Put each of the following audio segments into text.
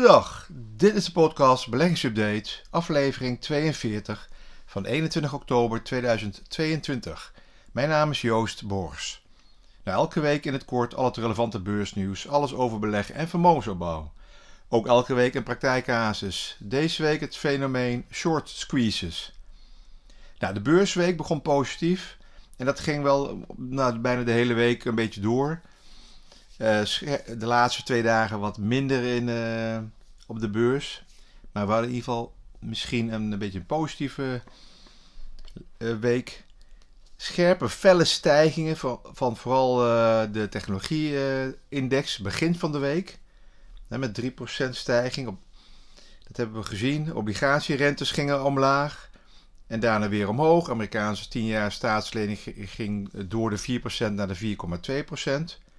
Goedendag, dit is de podcast Beleggingsupdate, aflevering 42 van 21 oktober 2022. Mijn naam is Joost Bors. Elke week in het kort al het relevante beursnieuws, alles over beleggen en vermogensopbouw. Ook elke week een praktijkcasus. Deze week het fenomeen short squeezes. Nou, de beursweek begon positief en dat ging wel nou, bijna de hele week een beetje door. Uh, de laatste twee dagen wat minder in, uh, op de beurs. Maar we hadden in ieder geval misschien een, een beetje een positieve uh, week. Scherpe, felle stijgingen van, van vooral de technologie-index begin van de week. met 3% stijging. Op, dat hebben we gezien. Obligatierentes gingen omlaag. En daarna weer omhoog. Amerikaanse 10 jaar staatslening ging door de 4% naar de 4,2%.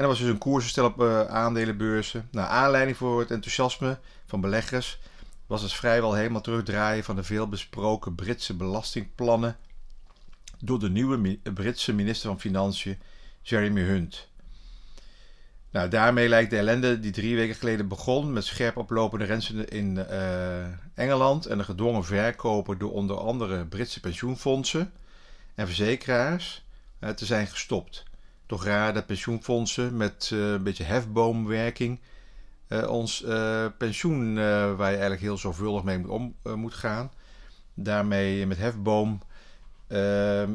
En er was dus een koersenstel op uh, aandelenbeurzen. Naar aanleiding voor het enthousiasme van beleggers was het vrijwel helemaal terugdraaien van de veelbesproken Britse belastingplannen door de nieuwe Britse minister van Financiën, Jeremy Hunt. Nou, daarmee lijkt de ellende die drie weken geleden begon met scherp oplopende rensen in uh, Engeland en de gedwongen verkopen door onder andere Britse pensioenfondsen en verzekeraars uh, te zijn gestopt toch raar dat pensioenfondsen met uh, een beetje hefboomwerking uh, ons uh, pensioen, waar je eigenlijk heel zorgvuldig mee om moet gaan, daarmee met hefboom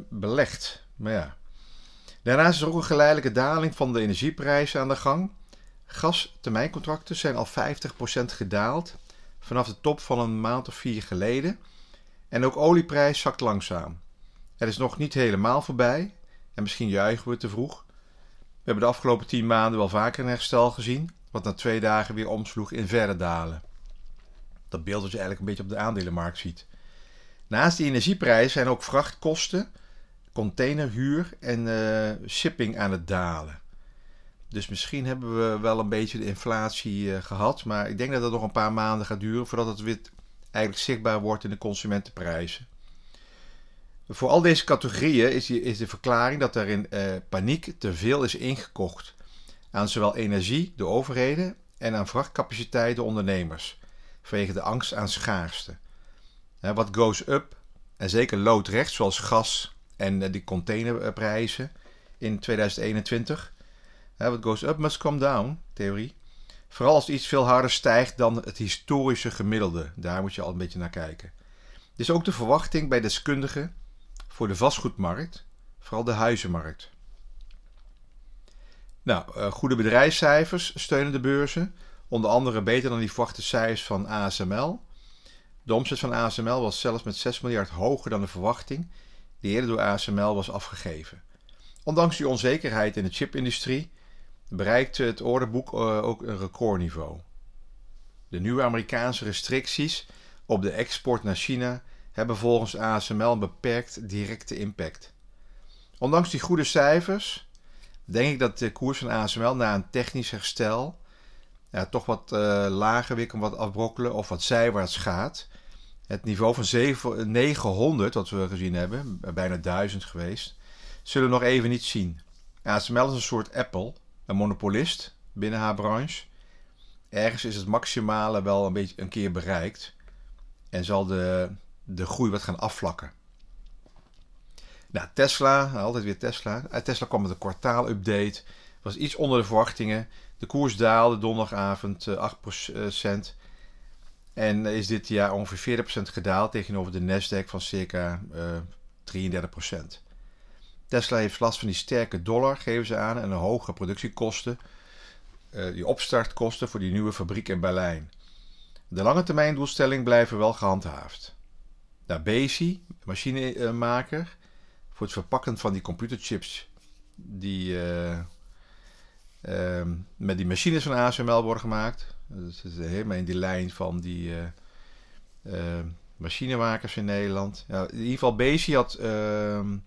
belegd. Maar ja. Daarnaast is er ook een geleidelijke daling van de energieprijzen aan de gang. Gastermijncontracten zijn al 50% gedaald vanaf de top van een maand of vier geleden. En ook olieprijs zakt langzaam. Het is nog niet helemaal voorbij en misschien juichen we te vroeg. We hebben de afgelopen 10 maanden wel vaker een herstel gezien, wat na twee dagen weer omsloeg in verre dalen. Dat beeld dat je eigenlijk een beetje op de aandelenmarkt ziet. Naast die energieprijs zijn ook vrachtkosten, containerhuur en uh, shipping aan het dalen. Dus misschien hebben we wel een beetje de inflatie uh, gehad, maar ik denk dat dat nog een paar maanden gaat duren voordat het weer eigenlijk zichtbaar wordt in de consumentenprijzen. Voor al deze categorieën is, is de verklaring dat er in eh, paniek te veel is ingekocht aan zowel energie, de overheden, en aan vrachtcapaciteit, de ondernemers, vanwege de angst aan schaarste. wat goes up, en zeker loodrecht, zoals gas en uh, die containerprijzen in 2021. Wat goes up must come down, theorie. Vooral als iets veel harder stijgt dan het historische gemiddelde. Daar moet je al een beetje naar kijken. Dit is ook de verwachting bij deskundigen voor de vastgoedmarkt, vooral de huizenmarkt. Nou, uh, goede bedrijfscijfers steunen de beurzen, onder andere beter dan die verwachte cijfers van ASML. De omzet van ASML was zelfs met 6 miljard hoger dan de verwachting die eerder door ASML was afgegeven. Ondanks die onzekerheid in de chipindustrie bereikte het orderboek uh, ook een recordniveau. De nieuwe Amerikaanse restricties op de export naar China hebben volgens ASML een beperkt directe impact. Ondanks die goede cijfers denk ik dat de koers van ASML na een technisch herstel ja, toch wat uh, lager weer wat afbrokkelen of wat zijwaarts gaat. Het niveau van 7, 900 dat we gezien hebben, bijna 1000 geweest, zullen we nog even niet zien. ASML is een soort Apple, een monopolist binnen haar branche. Ergens is het maximale wel een beetje een keer bereikt en zal de de groei wat gaan afvlakken. Nou, Tesla, altijd weer Tesla. Eh, Tesla kwam met een kwartaalupdate. Was iets onder de verwachtingen. De koers daalde donderdagavond 8%. Eh, en is dit jaar ongeveer 40% gedaald tegenover de Nasdaq van circa uh, 33%. Tesla heeft last van die sterke dollar, geven ze aan, en de hoge productiekosten. Die opstartkosten voor die nieuwe fabriek in Berlijn. De lange termijn doelstelling blijven wel gehandhaafd. Nou, Besi, machinemaker, voor het verpakken van die computerchips die uh, uh, met die machines van ASML worden gemaakt. Dat is helemaal in die lijn van die uh, machinemakers in Nederland. Ja, in ieder geval, Besi had ehm,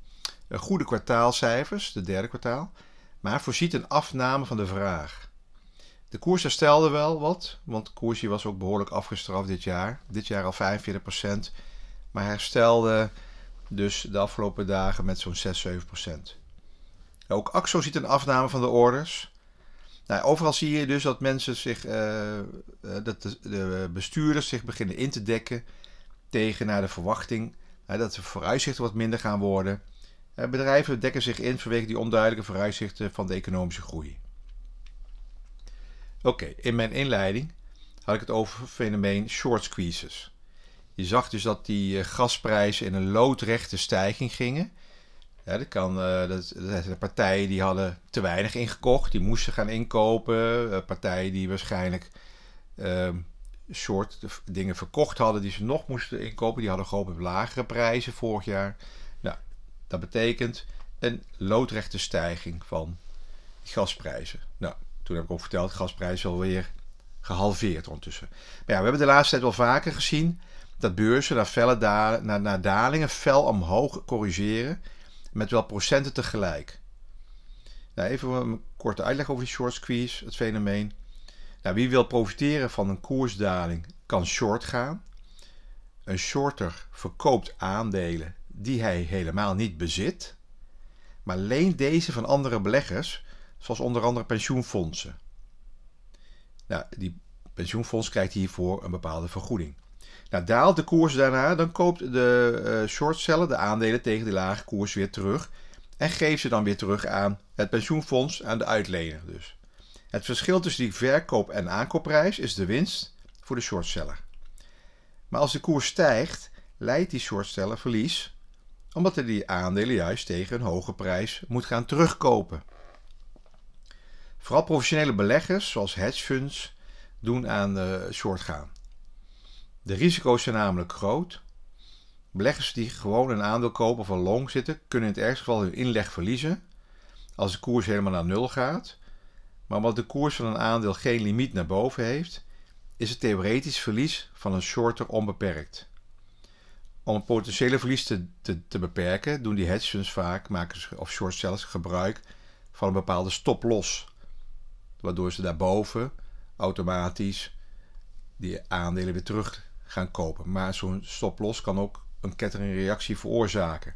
goede kwartaalcijfers, de derde kwartaal, maar voorziet een afname van de vraag. De koers herstelde wel wat, want de koers was ook behoorlijk afgestraft dit jaar. Dit jaar al 45%. Maar herstelde dus de afgelopen dagen met zo'n 6, 7 procent. Ook AXO ziet een afname van de orders. Nou, overal zie je dus dat mensen zich, uh, dat de, de, bestuurders zich beginnen in te dekken tegen naar de verwachting dat de vooruitzichten wat minder gaan worden. bedrijven dekken zich in vanwege die onduidelijke vooruitzichten van de economische groei. Oké, in mijn inleiding had ik het over het fenomeen short squeezes. Je zag dus dat die gasprijzen in een loodrechte stijging gingen. Ja, dat, kan, uh, dat, partijen die hadden te weinig ingekocht, die moesten gaan inkopen. Uh, partijen die waarschijnlijk uh, short dingen verkocht hadden die ze nog moesten inkopen, die hadden gehoopt op lagere prijzen vorig jaar. Nou, dat betekent een loodrechte stijging van gasprijzen. Nou, toen heb ik ook verteld, gasprijzen alweer gehalveerd ondertussen. Maar ja, we hebben de laatste tijd wel vaker gezien dat beurzen naar, felle naar dalingen fel omhoog corrigeren met wel procenten tegelijk. Nou, even een korte uitleg over die short squeeze, het fenomeen. Nou, wie wil profiteren van een koersdaling kan short gaan. Een shorter verkoopt aandelen die hij helemaal niet bezit, maar leent deze van andere beleggers, zoals onder andere pensioenfondsen. Nou, die pensioenfonds krijgt hiervoor een bepaalde vergoeding. Nou, daalt de koers daarna, dan koopt de uh, de aandelen tegen die lage koers weer terug en geeft ze dan weer terug aan het pensioenfonds, aan de uitlener dus. Het verschil tussen die verkoop- en aankoopprijs is de winst voor de shortseller. Maar als de koers stijgt, leidt die shortseller verlies, omdat hij die aandelen juist tegen een hoge prijs moet gaan terugkopen. Vooral professionele beleggers, zoals hedge funds, doen aan short gaan. De risico's zijn namelijk groot. Beleggers die gewoon een aandeel kopen of een long zitten, kunnen in het ergste geval hun inleg verliezen als de koers helemaal naar nul gaat. Maar omdat de koers van een aandeel geen limiet naar boven heeft, is het theoretisch verlies van een shorter onbeperkt. Om het potentiële verlies te, te, beperken, doen die hedge funds vaak, maken of short sellers, gebruik van een bepaalde stop-loss. Waardoor ze daarboven automatisch die aandelen weer terug gaan kopen. Maar zo'n stop-loss kan ook een kettingreactie veroorzaken.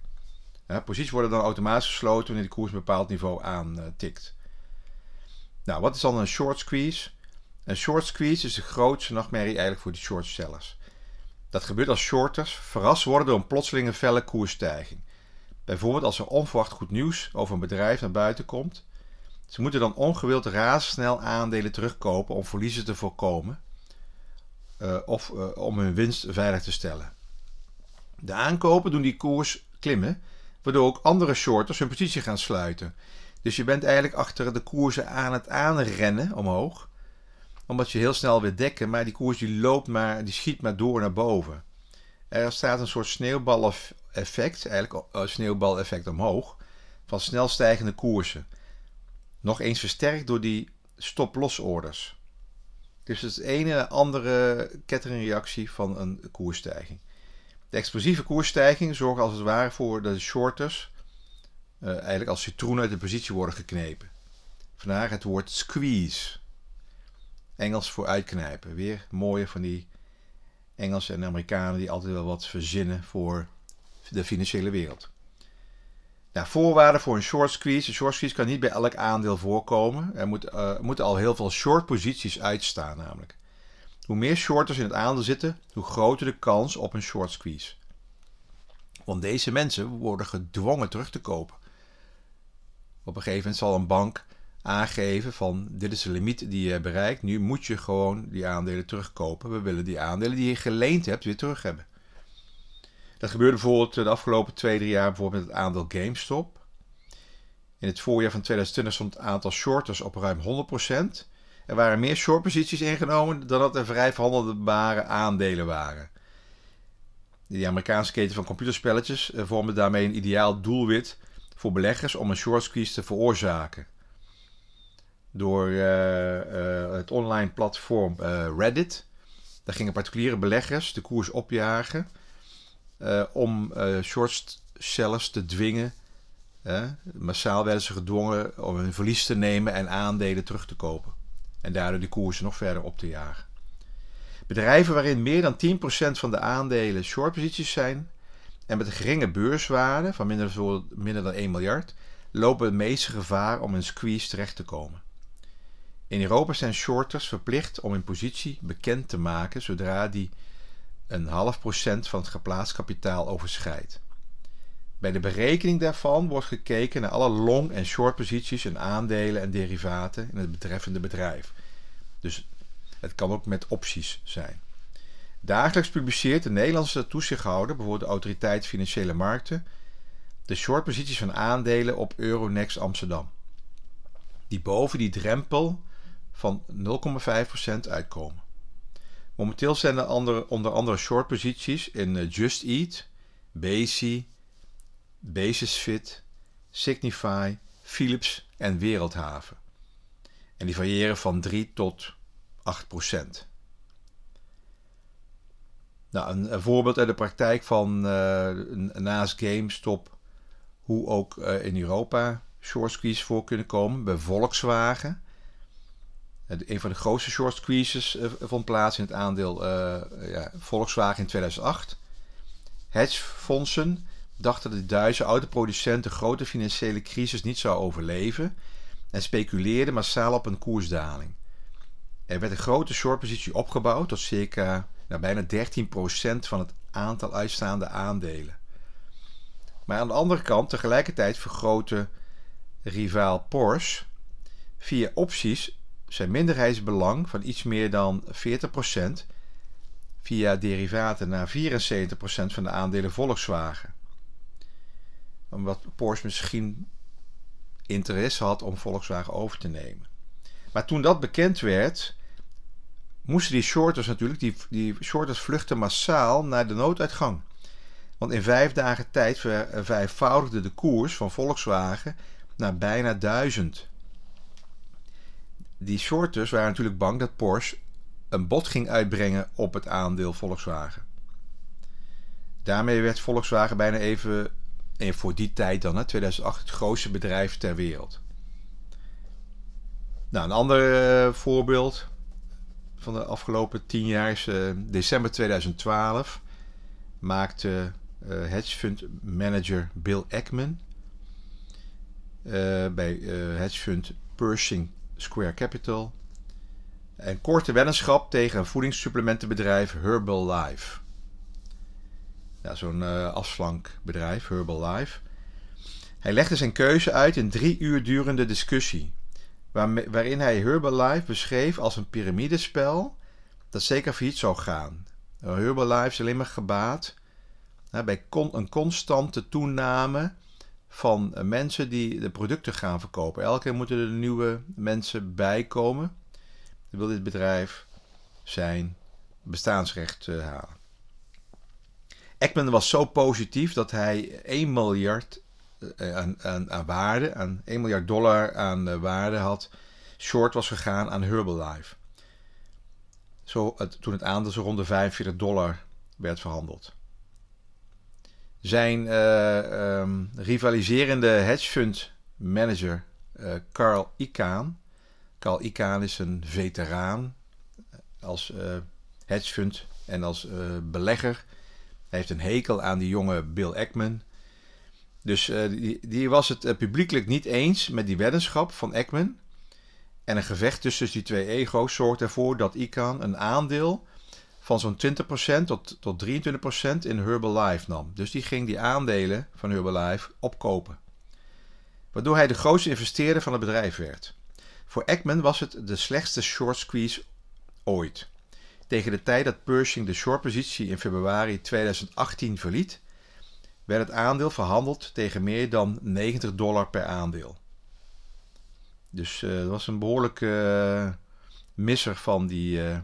Ja, posities worden dan automatisch gesloten wanneer de koers een bepaald niveau aantikt. Nou, wat is dan een short squeeze? Een short squeeze is de grootste nachtmerrie eigenlijk voor de short sellers. Dat gebeurt als shorters verrast worden door een plotselinge felle koersstijging. Bijvoorbeeld als er onverwacht goed nieuws over een bedrijf naar buiten komt. Ze moeten dan ongewild razendsnel aandelen terugkopen om verliezen te voorkomen uh, of uh, om hun winst veilig te stellen. De aankopen doen die koers klimmen, waardoor ook andere shorters hun positie gaan sluiten. Dus je bent eigenlijk achter de koersen aan het aanrennen omhoog. Omdat je heel snel weer dekken, maar die koers die loopt maar, die schiet maar door naar boven. Er staat een soort sneeuwbaleffect, eigenlijk een sneeuwbaleffect omhoog, van snel stijgende koersen. Nog eens versterkt door die stop-loss orders. Dus het is een ene andere kettingreactie van een koersstijging. De explosieve koersstijging zorgt als het ware voor dat de shorters uh, eigenlijk als citroen uit de positie worden geknepen. Vandaar het woord squeeze. Engels voor uitknijpen. Weer mooie van die Engelsen en Amerikanen die altijd wel wat verzinnen voor de financiële wereld. Nou, voorwaarden voor een short squeeze. Een short squeeze kan niet bij elk aandeel voorkomen. Er, moet, uh, moeten al heel veel short posities uitstaan namelijk. Hoe meer shorters in het aandeel zitten, hoe groter de kans op een short squeeze. Want deze mensen worden gedwongen terug te kopen. Op een gegeven moment zal een bank aangeven van dit is de limiet die je bereikt. Nu moet je gewoon die aandelen terugkopen. We willen die aandelen die je geleend hebt weer terug hebben. Dat gebeurde bijvoorbeeld de afgelopen twee, drie jaar bijvoorbeeld met het aandeel GameStop. In het voorjaar van 2020 stond het aantal shorters op ruim 100%. Er waren meer shortposities ingenomen dan dat er vrij verhandelbare aandelen waren. De Amerikaanse keten van computerspelletjes eh, vormde daarmee een ideaal doelwit voor beleggers om een short squeeze te veroorzaken. Door uh, uh, het online platform Reddit. Daar gingen particuliere beleggers de koers opjagen om short sellers te dwingen. massaal werden ze gedwongen om hun verlies te nemen en aandelen terug te kopen. En daardoor de koersen nog verder op te jagen. Bedrijven waarin meer dan 10% van de aandelen shortposities zijn, en met een geringe beurswaarde van minder, minder dan 1 miljard lopen het meeste gevaar om een squeeze terecht te komen. In Europa zijn shorters verplicht om hun positie bekend te maken zodra die een half procent van het geplaatst kapitaal overschrijdt. Bij de berekening daarvan wordt gekeken naar alle long- en short-posities en aandelen en derivaten in het betreffende bedrijf. Dus het kan ook met opties zijn. Dagelijks publiceert de Nederlandse toezichthouder, bijvoorbeeld de Autoriteit Financiële Markten, de short-posities van aandelen op Euronext Amsterdam, die boven die drempel van 0,5% uitkomen. Momenteel zijn er andere, onder andere short-posities in eh, Just Eat, Basi, Basisfit, Signify, Philips en Wereldhaven. En die variëren van 3 tot 8 procent. Nou, een, voorbeeld uit de praktijk van uh, naast GameStop, hoe ook uh, in Europa short squeeze voor kunnen komen. Bij Volkswagen. Een van de grootste short squeezes uh, vond plaats in het aandeel ja, Volkswagen in 2008. Hedgefondsen dachten dat de Duitse autoproducent de grote financiële crisis niet zou overleven en speculeerden massaal op een koersdaling. Er werd een grote shortpositie opgebouwd tot circa nou, bijna 13% van het aantal uitstaande aandelen. Maar aan de andere kant, tegelijkertijd vergrote rivaal Porsche via opties zijn minderheidsbelang van iets meer dan 40% via derivaten naar 74% van de aandelen Volkswagen omdat Porsche misschien interesse had om Volkswagen over te nemen. Maar toen dat bekend werd, moesten die shorters natuurlijk, die, die shorters vluchten massaal naar de nooduitgang. Want in vijf dagen tijd vervijfvoudigde de koers van Volkswagen naar bijna duizend. Die shorters waren natuurlijk bang dat Porsche een bod ging uitbrengen op het aandeel Volkswagen. Daarmee werd Volkswagen bijna even en voor die tijd dan, hè, 2008, het grootste bedrijf ter wereld. Nou, een ander uh, voorbeeld van de afgelopen tien jaar is uh, december 2012 maakte hedge fund manager Bill Ackman bij hedge fund Pershing Square Capital een korte weddenschap tegen een voedingssupplementenbedrijf Herbalife ja, zo'n uh, afslankbedrijf, Herbalife. Hij legde zijn keuze uit in drie uur durende discussie, waarin hij Herbalife beschreef als een piramidespel dat zeker failliet zou gaan. Herbalife is alleen maar gebaat bij een constante toename van uh, mensen die de producten gaan verkopen. Elke keer moeten er nieuwe mensen bijkomen. Dan wil dit bedrijf zijn bestaansrecht uh, halen. Ekman was zo positief dat hij 1 miljard eh, aan, aan, waarde, aan 1 miljard dollar aan waarde had, short was gegaan aan Herbalife. Zo, het, toen het aandeel zo rond de 45 dollar werd verhandeld. Zijn uh, um, rivaliserende hedgefund manager uh, Carl Icahn. Carl Icahn is een veteraan als hedgefund en als belegger hij heeft een hekel aan die jonge Bill Ackman. Dus uh, die, was het uh, publiekelijk niet eens met die weddenschap van Ackman. En een gevecht tussen die twee ego's zorgt ervoor dat Ican een aandeel van zo'n 20% tot, tot 23% in Herbalife nam. Dus die ging die aandelen van Herbalife opkopen. Waardoor hij de grootste investeerder van het bedrijf werd. Voor Ackman was het de slechtste short squeeze ooit. Tegen de tijd dat Pershing de shortpositie in februari 2018 verliet, werd het aandeel verhandeld tegen meer dan 90 dollar per aandeel. Dus uh, dat was een behoorlijke uh, misser van die uh,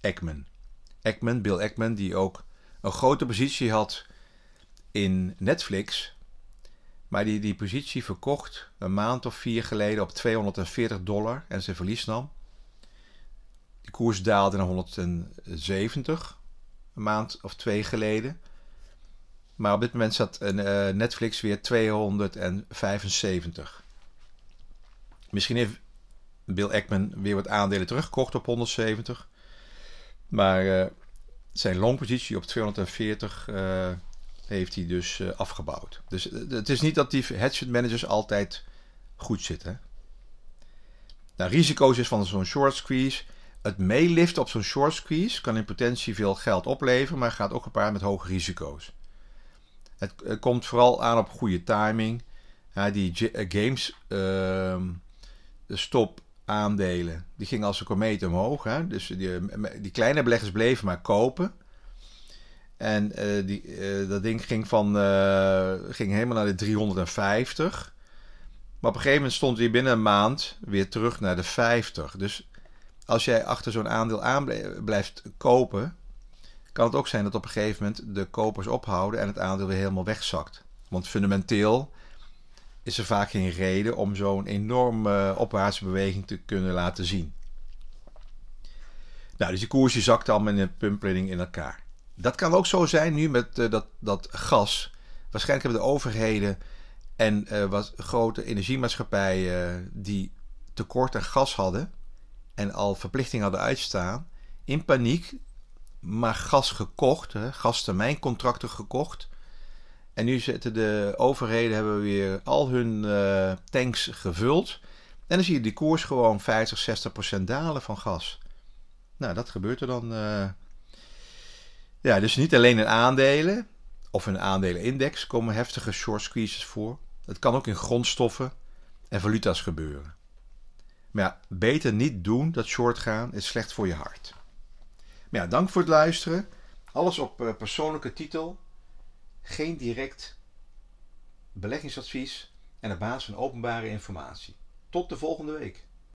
Ekman. Ekman, Bill Ekman, die ook een grote positie had in Netflix, maar die die positie verkocht een maand of vier geleden op 240 dollar en zijn verlies nam. De koers daalde naar 170 een maand of twee geleden. Maar op dit moment zat uh, Netflix weer 275. Misschien heeft Bill Ackman weer wat aandelen teruggekocht op 170. Maar uh, zijn longpositie op 240 uh, eh, heeft hij dus afgebouwd. Dus het is niet dat die hedge managers altijd goed zitten. Nou, risico's is van zo'n short squeeze. Het meeliften op zo'n short squeeze kan in potentie veel geld opleveren, maar gaat ook gepaard met hoge risico's. Het, komt vooral aan op goede timing. Ja, die eh, games de stop aandelen, die gingen als een komeet omhoog. Hè? Dus die, die kleine beleggers bleven maar kopen. En uh, die, uh, dat ding ging, van, uh, ging helemaal naar de 350. Maar op een gegeven moment stond hij binnen een maand weer terug naar de 50. Dus als jij achter zo'n aandeel aan blijft kopen, kan het ook zijn dat op een gegeven moment de kopers ophouden en het aandeel weer helemaal wegzakt. Want fundamenteel is er vaak geen reden om zo'n enorme opwaartse beweging te kunnen laten zien. Nou, dus die koers zakte al met een pumpleiding in elkaar. Dat kan ook zo zijn nu met uh, dat, dat gas. Waarschijnlijk hebben de overheden en uh, wat grote energiemaatschappijen die tekort aan gas hadden en al verplichtingen hadden uitstaan, in paniek maar gas gekocht, gastermijncontracten gekocht. En nu zitten de overheden hebben weer al hun uh, tanks gevuld. En dan zie je die koers gewoon 50, 60 procent dalen van gas. Nou, dat gebeurt er dan. Uh... Ja, dus niet alleen in aandelen of een aandelenindex komen heftige short squeezes voor. Het kan ook in grondstoffen en valuta's gebeuren. Maar ja, beter niet doen dat short gaan is slecht voor je hart. Maar ja, dank voor het luisteren. Alles op uh, persoonlijke titel. Geen direct beleggingsadvies en op basis van openbare informatie. Tot de volgende week.